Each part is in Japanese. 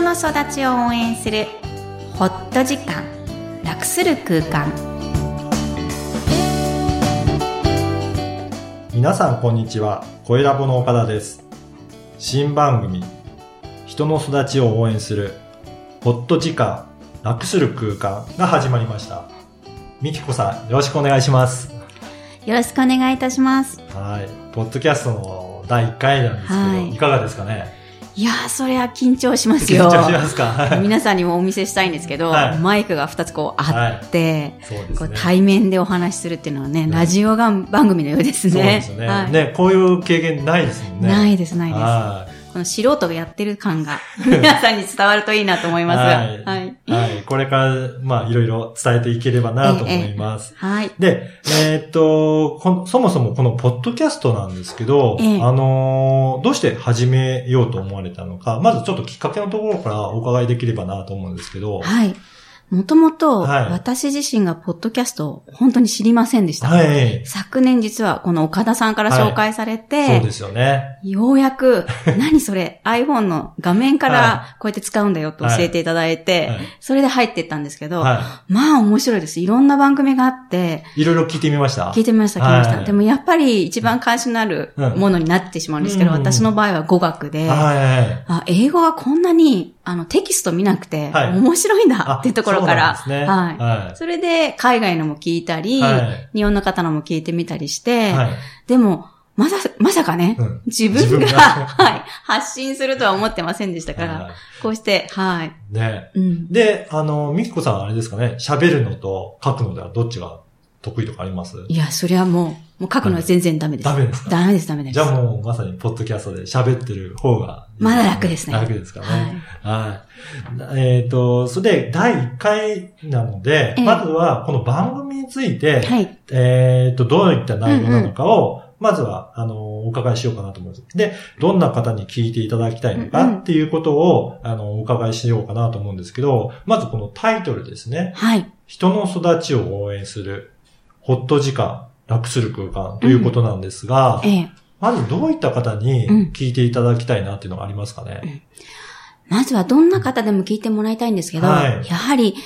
人の育ちを応援するホット時間楽する空間。皆さんこんにちは。声ラボの岡田です。新番組人の育ちを応援するホット時間楽する空間が始まりました。みきこさんよろしくお願いします。よろしくお願いいたします。はい。ポッドキャストの第1回なんですけど、はい、いかがですかね？いやー、それは緊張しますよ。緊張しますか？皆さんにもお見せしたいんですけど、はい、マイクが2つこうあって、はいね、こう対面でお話しするっていうのはね、ラジオ番組のようですね。そうですね、はい、ね。こういう経験ないですもんね。ないです、ないです。この素人がやってる感が 皆さんに伝わるといいなと思いますが。はい。はい。はい。これから、まあ、いろいろ伝えていければなと思います。ええはい。で、えー、っとそもそもこのポッドキャストなんですけど、え、あのどうして始めようと思われたのか、まずちょっときっかけのところからお伺いできればなと思うんですけど。はい。もともと、私自身がポッドキャストを本当に知りませんでした。はい、昨年実はこの岡田さんから紹介されて、はい、そうですよね。ようやく、何それ、iPhone の画面からこうやって使うんだよと教えていただいて、はい、それで入っていったんですけど、まあ面白いです。いろんな番組があって、いろいろ聞いてみました？聞いてみました、聞きました。でもやっぱり一番関心のあるものになってしまうんですけど、私の場合は語学で、あ英語はこんなにあの、テキスト見なくて、面白いんだっていうところから、はい、はい。それで、海外のも聞いたり、はい、日本の方のも聞いてみたりして、はい、でも、まさ、まさかね、うん、自分が、はい、発信するとは思ってませんでしたから、こうして、はい。ね、うん、で、あの、みきこさんあれですかね、喋るのと書くのではどっちが得意とかあります？いや、それはもう、もう書くのは全然ダメです。ダメですか？ダメです、ダメです。じゃあもうまさにポッドキャストで喋ってる方がまだ楽ですね。楽ですかね。はい。はい、えっ、ー、と、それで第1回なので、えー、まずはこの番組について、はい、えっ、と、どういった内容なのかを、まずは、あの、お伺いしようかなと思います。で、どんな方に聞いていただきたいのかっていうことを、あの、お伺いしようかなと思うんですけど、まずこのタイトルですね。はい。人の育ちを応援する、ホット時間、楽する空間ということなんですが、うん、ええ、まずどういった方に聞いていただきたいなっていうのがありますかね、うん。まずはどんな方でも聞いてもらいたいんですけど、はい、やはり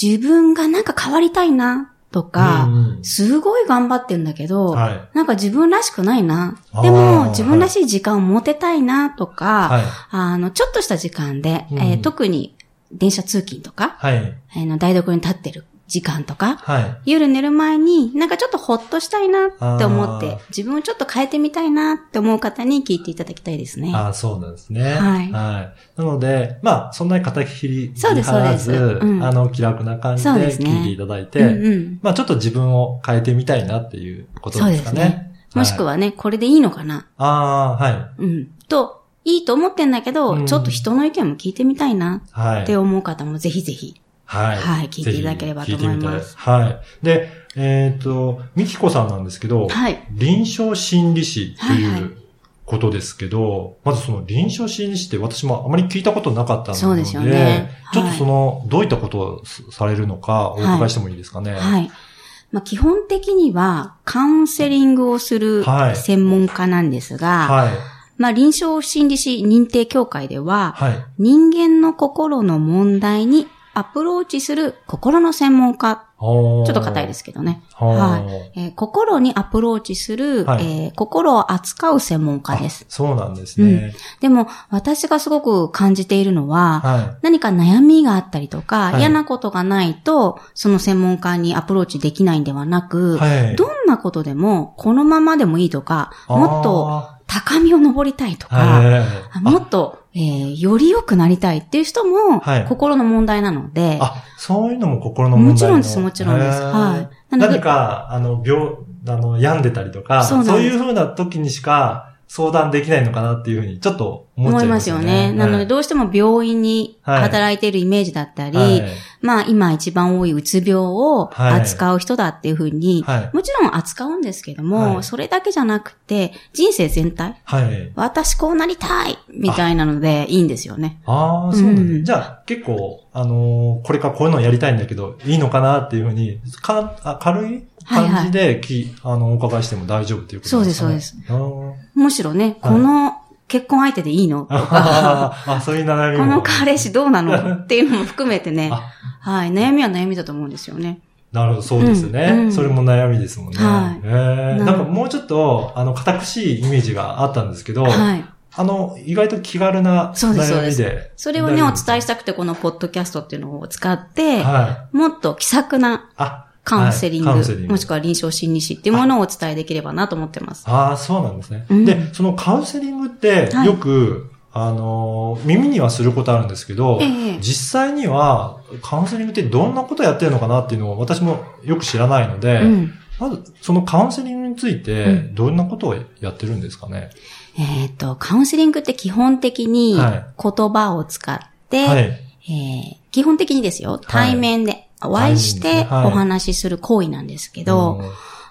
自分がなんか変わりたいなとか、うんうん、すごい頑張ってんだけど、はい、なんか自分らしくないな。でも自分らしい時間を持てたいなとか、はい、あの、ちょっとした時間で、うん、えー、特に電車通勤とか、はい、えの台所に立ってる時間とか、はい、夜寝る前になんかちょっとほっとしたいなって思って、自分をちょっと変えてみたいなって思う方に聞いていただきたいですね。ああ、そうなんですね。はい。はい。なので、まあ、そんなに肩切りそうです、そうです。うん、あの、気楽な感じで聞いていただいて、ねうんうん、まあ、ちょっと自分を変えてみたいなっていうことですかね。そうですね。もしくはね、これでいいのかな。ああ、はい。うん。と、いいと思ってんだけど、うん、ちょっと人の意見も聞いてみたいなって思う方もぜひぜひはい。はい、聞いていただければと思います。はい。で、えっ、ー、と、みきこさんなんですけど、はい。臨床心理士ということですけど、はいはい、まずその臨床心理士って私もあまり聞いたことなかったので、そうですよね。ちょっとその、どういったことをされるのかお伺いしてもいいですかね。はい。はいまあ、基本的にはカウンセリングをする専門家なんですが、はい、はいまあ、臨床心理士認定協会では、はい、人間の心の問題にアプローチする心の専門家。ちょっと硬いですけどね。はい、えー、心にアプローチする、はい、えー、心を扱う専門家です。そうなんですね、うん。でも、私がすごく感じているのは、はい、何か悩みがあったりとか、嫌なことがないと、その専門家にアプローチできないんではなく、どんなことでも、このままでもいいとか、もっと高みを登りたいとか、もっとえー、より良くなりたいっていう人も、心の問題なので、あ、そういうのも心の問題もちろんです、もちろんです。はい。何か、あの、病、あの、病んでたりとか、そういうふうな時にしか、相談できないのかなっていうふうに、ちょっと思っちゃいますよね。思いますよね。なので、どうしても病院に働いているイメージだったり、はい、まあ、今一番多いうつ病を扱う人だっていうふうに、はい、もちろん扱うんですけども、はい、それだけじゃなくて、人生全体、はい、私こうなりたいみたいなのでいいんですよね。ああ、そうなん、うん、じゃあ、結構、あのー、これからこういうのをやりたいんだけど、いいのかなっていうふうに、か軽い感じでき、はいはい、あの、お伺いしても大丈夫っていうことですか、ね、そうです、そうです。むしろね、この結婚相手でいいの？とか、あ、そういう悩みこの彼氏どうなの？っていうのも含めてね、はい、悩みは悩みだと思うんですよね。なるほど、そうですね、うんうん。それも悩みですもんね。はい、えー、なんかもうちょっと、あの、堅苦しいイメージがあったんですけど、はい、あの、意外と気軽な悩みで。そうで。す、そうです。それをね、お伝えしたくて、このポッドキャストっていうのを使って、はい、もっと気さくな、カウンセリング、はい、もしくは臨床心理士っていうものをお伝えできればなと思ってます。ああ、そうなんですね、うん、で、そのカウンセリングって、よく、はい、あの、耳にはすることあるんですけど、えー、実際にはカウンセリングってどんなことやってるのかなっていうのを私もよく知らないので、うん、まず、そのカウンセリングについて、どんなことをやってるんですかね、うん、えっ、ー、と、カウンセリングって基本的に言葉を使って、はい、えー、基本的にですよ、対面で、お会いしてお話しする行為なんですけど、はい、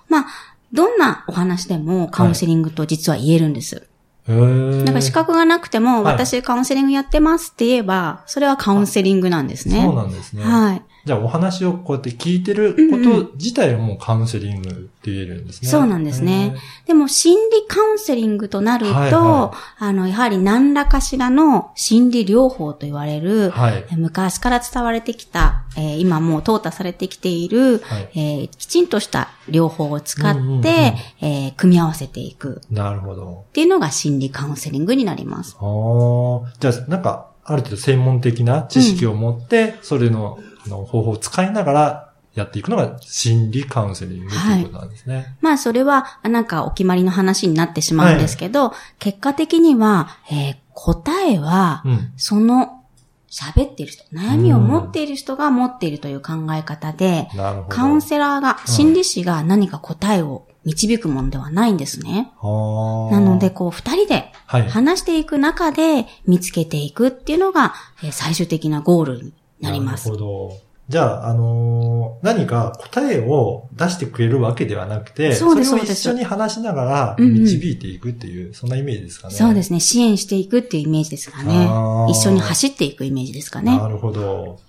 まあ、どんなお話でもカウンセリングと実は言えるんです。はい、なんか資格がなくても、私カウンセリングやってますって言えば、それはカウンセリングなんですね。そうなんですね。はい。じゃあお話をこうやって聞いてること自体はもうカウンセリングって言えるんですね。そうなんですね。でも心理カウンセリングとなると、はいはい、あの、やはり何らかしらの心理療法と言われる、はい、昔から伝われてきた、えー、今もう淘汰されてきている、はい、えー、きちんとした療法を使って、うんうんうん、えー、組み合わせていく。なるほど。っていうのが心理カウンセリングになります。ああ。じゃあ、なんか、ある程度専門的な知識を持って、うん、それのの方法を使いながらやっていくのが心理カウンセリングということなんですね。はい、まあそれはなんかお決まりの話になってしまうんですけど、はい、結果的には、えー、答えは、その喋っている人、悩みを持っている人が持っているという考え方で、カウンセラーが、心理師が何か答えを導くものではないんですね。なので、こう、二人で話していく中で見つけていくっていうのが、最終的なゴールになります。なるほど。じゃあ、あのー、何か答えを出してくれるわけではなくて、それを一緒に話しながら導いていくっていう、うんうん、そんなイメージですかね。そうですね。支援していくっていうイメージですかね。一緒に走っていくイメージですかね。なるほど。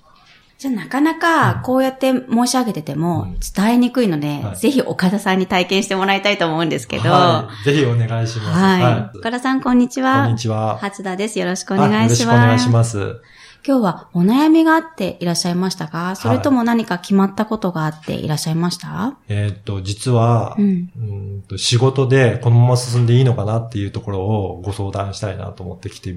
じゃあなかなかこうやって申し上げてても伝えにくいので、うんはい、ぜひ岡田さんに体験してもらいたいと思うんですけど。はい、ぜひお願いします。はい。はい、岡田さんこんにちは。こんにちは。初田です。よろしくお願いします。よろしくお願いします。今日はお悩みがあっていらっしゃいましたかそれとも何か決まったことがあっていらっしゃいました、はい、えっと、実は、うん、うんと仕事でこのまま進んでいいのかなっていうところをご相談したいなと思ってきて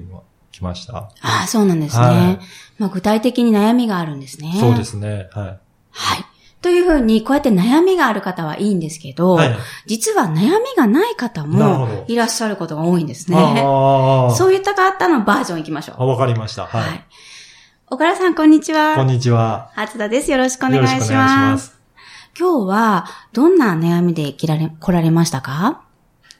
きました。ああ、そうなんですね。はい、まあ、具体的に悩みがあるんですね。そうですね。はい。はい。というふうに、こうやって悩みがある方はいいんですけど、はい、実は悩みがない方もいらっしゃることが多いんですね。そういった方のバージョンいきましょう。わかりました。はい、はい小倉さん、こんにちは。こんにちは。初田です。よろしくお願いします。よろしくお願いします。今日は、どんな悩みで来られ、来られましたか？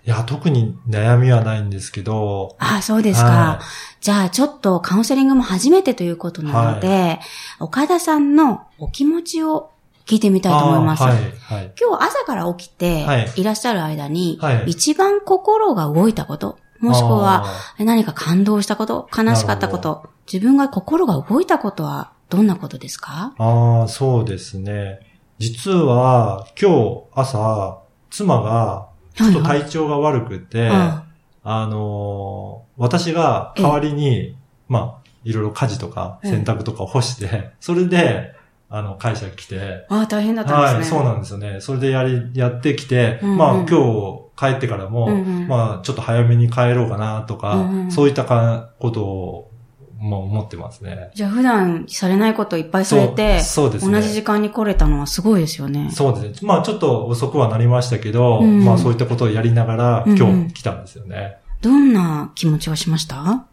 いや、特に悩みはないんですけど。ああ、そうですか。はい、じゃあ、ちょっとカウンセリングも初めてということなので、はい、岡田さんのお気持ちを聞いてみたいと思います。はいはい、今日朝から起きていらっしゃる間に、一番心が動いたこと、もしくは何か感動したこと、悲しかったこと、自分が心が動いたことはどんなことですか？ああ、そうですね。実は今日朝、妻がちょっと体調が悪くて、はいはい、あのー、私が代わりに、まあ、いろいろ家事とか洗濯とかを干して、それで、あの、会社来て。ああ、大変だったんですね。はい、そうなんですよね。それでやり、やってきて、うんうん、まあ今日帰ってからも、うんうん、まあちょっと早めに帰ろうかなとか、うんうん、そういったかことを、もう思ってますね。じゃあ普段されないこといっぱいされて、そうですね。同じ時間に来れたのはすごいですよね。そうですね。まあちょっと遅くはなりましたけど、うん、まあそういったことをやりながら、今日来たんですよね。うんうん、どんな気持ちがしました？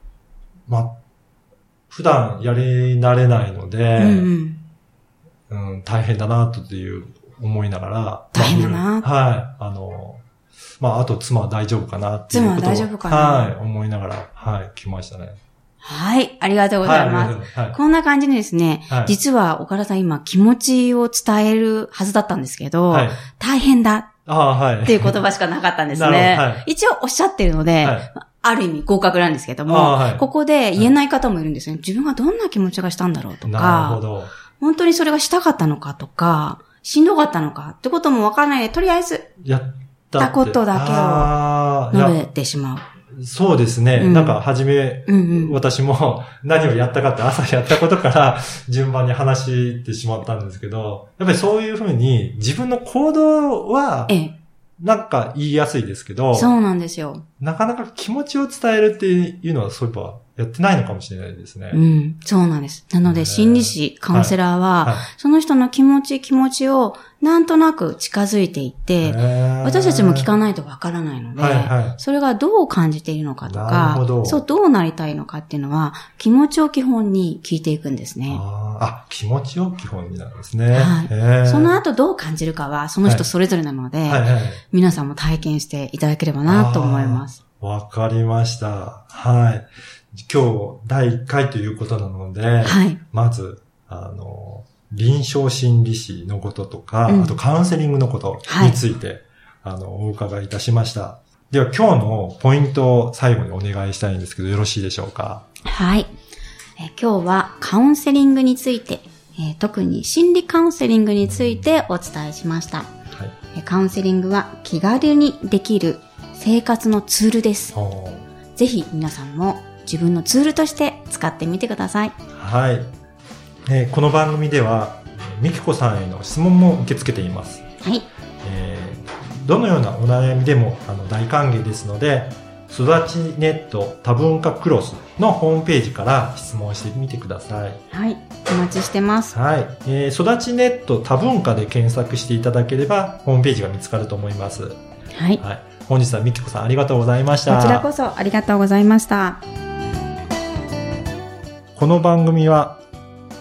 まあ、普段やり慣れないので、うんうん、うん、大変だなという思いながら。大変だな、まあ、はい。あの、まあ、あと妻は大丈夫かなっていうことを。妻は大丈夫かなはい、思いながら、はい、来ましたね。はい、ありがとうございます。はい、こんな感じにですね、はい、実は岡田さん今気持ちを伝えるはずだったんですけど、はい、大変だっていう言葉しかなかったんですね。はい、一応おっしゃってるので、ある意味合格なんですけども、ここで言えない方もいるんですね。自分はどんな気持ちがしたんだろうとか、本当にそれがしたかったのかとか、しんどかったのかってこともわからないで、とりあえず、やったことだけを述べてしまう。そうですね。うん、なんか、はじめ、うんうん、私も 何をやったかって朝やったことから順番に話してしまったんですけど、やっぱりそういうふうに自分の行動は、なんか言いやすいですけど、そうなんですよ。なかなか気持ちを伝えるっていうのは、そういえばやってないのかもしれないですね。うん、そうなんです。なので、心理師、カウンセラーは、はいはい、その人の気持ち、気持ちをなんとなく近づいていって、私たちも聞かないとわからないので、はいはい、それがどう感じているのかとか、そう、どうなりたいのかっていうのは、気持ちを基本に聞いていくんですね。あ気持ちを基本になるんですね。はい。その後どう感じるかは、その人それぞれなので、はいはいはい、皆さんも体験していただければなと思います。わかりました。はい。今日第1回ということなので、はい、まず、あの、臨床心理士のこととか、うん、あとカウンセリングのことについて、はい、あの、お伺いいたしました。では今日のポイントを最後にお願いしたいんですけど、よろしいでしょうか？はい。え今日はカウンセリングについて、えー、特に心理カウンセリングについてお伝えしました。はい、カウンセリングは気軽にできる生活のツールです。ぜひ皆さんも自分のツールとして使ってみてください。はい。えー、この番組では、みきこさんへの質問も受け付けています。はい。えー、どのようなお悩みでもあの大歓迎ですので、育ちネット多文化クロスのホームページから質問してみてください。はい。お待ちしてます。はい。えー、育ちネット多文化で検索していただければ、ホームページが見つかると思います。はい。はい、本日はみきこさんありがとうございました。こちらこそありがとうございました。この番組は、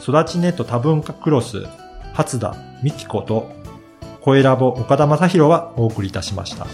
育ちネット多文化クロス、初田美希子と、声ラボ岡田正宏がお送りいたしました。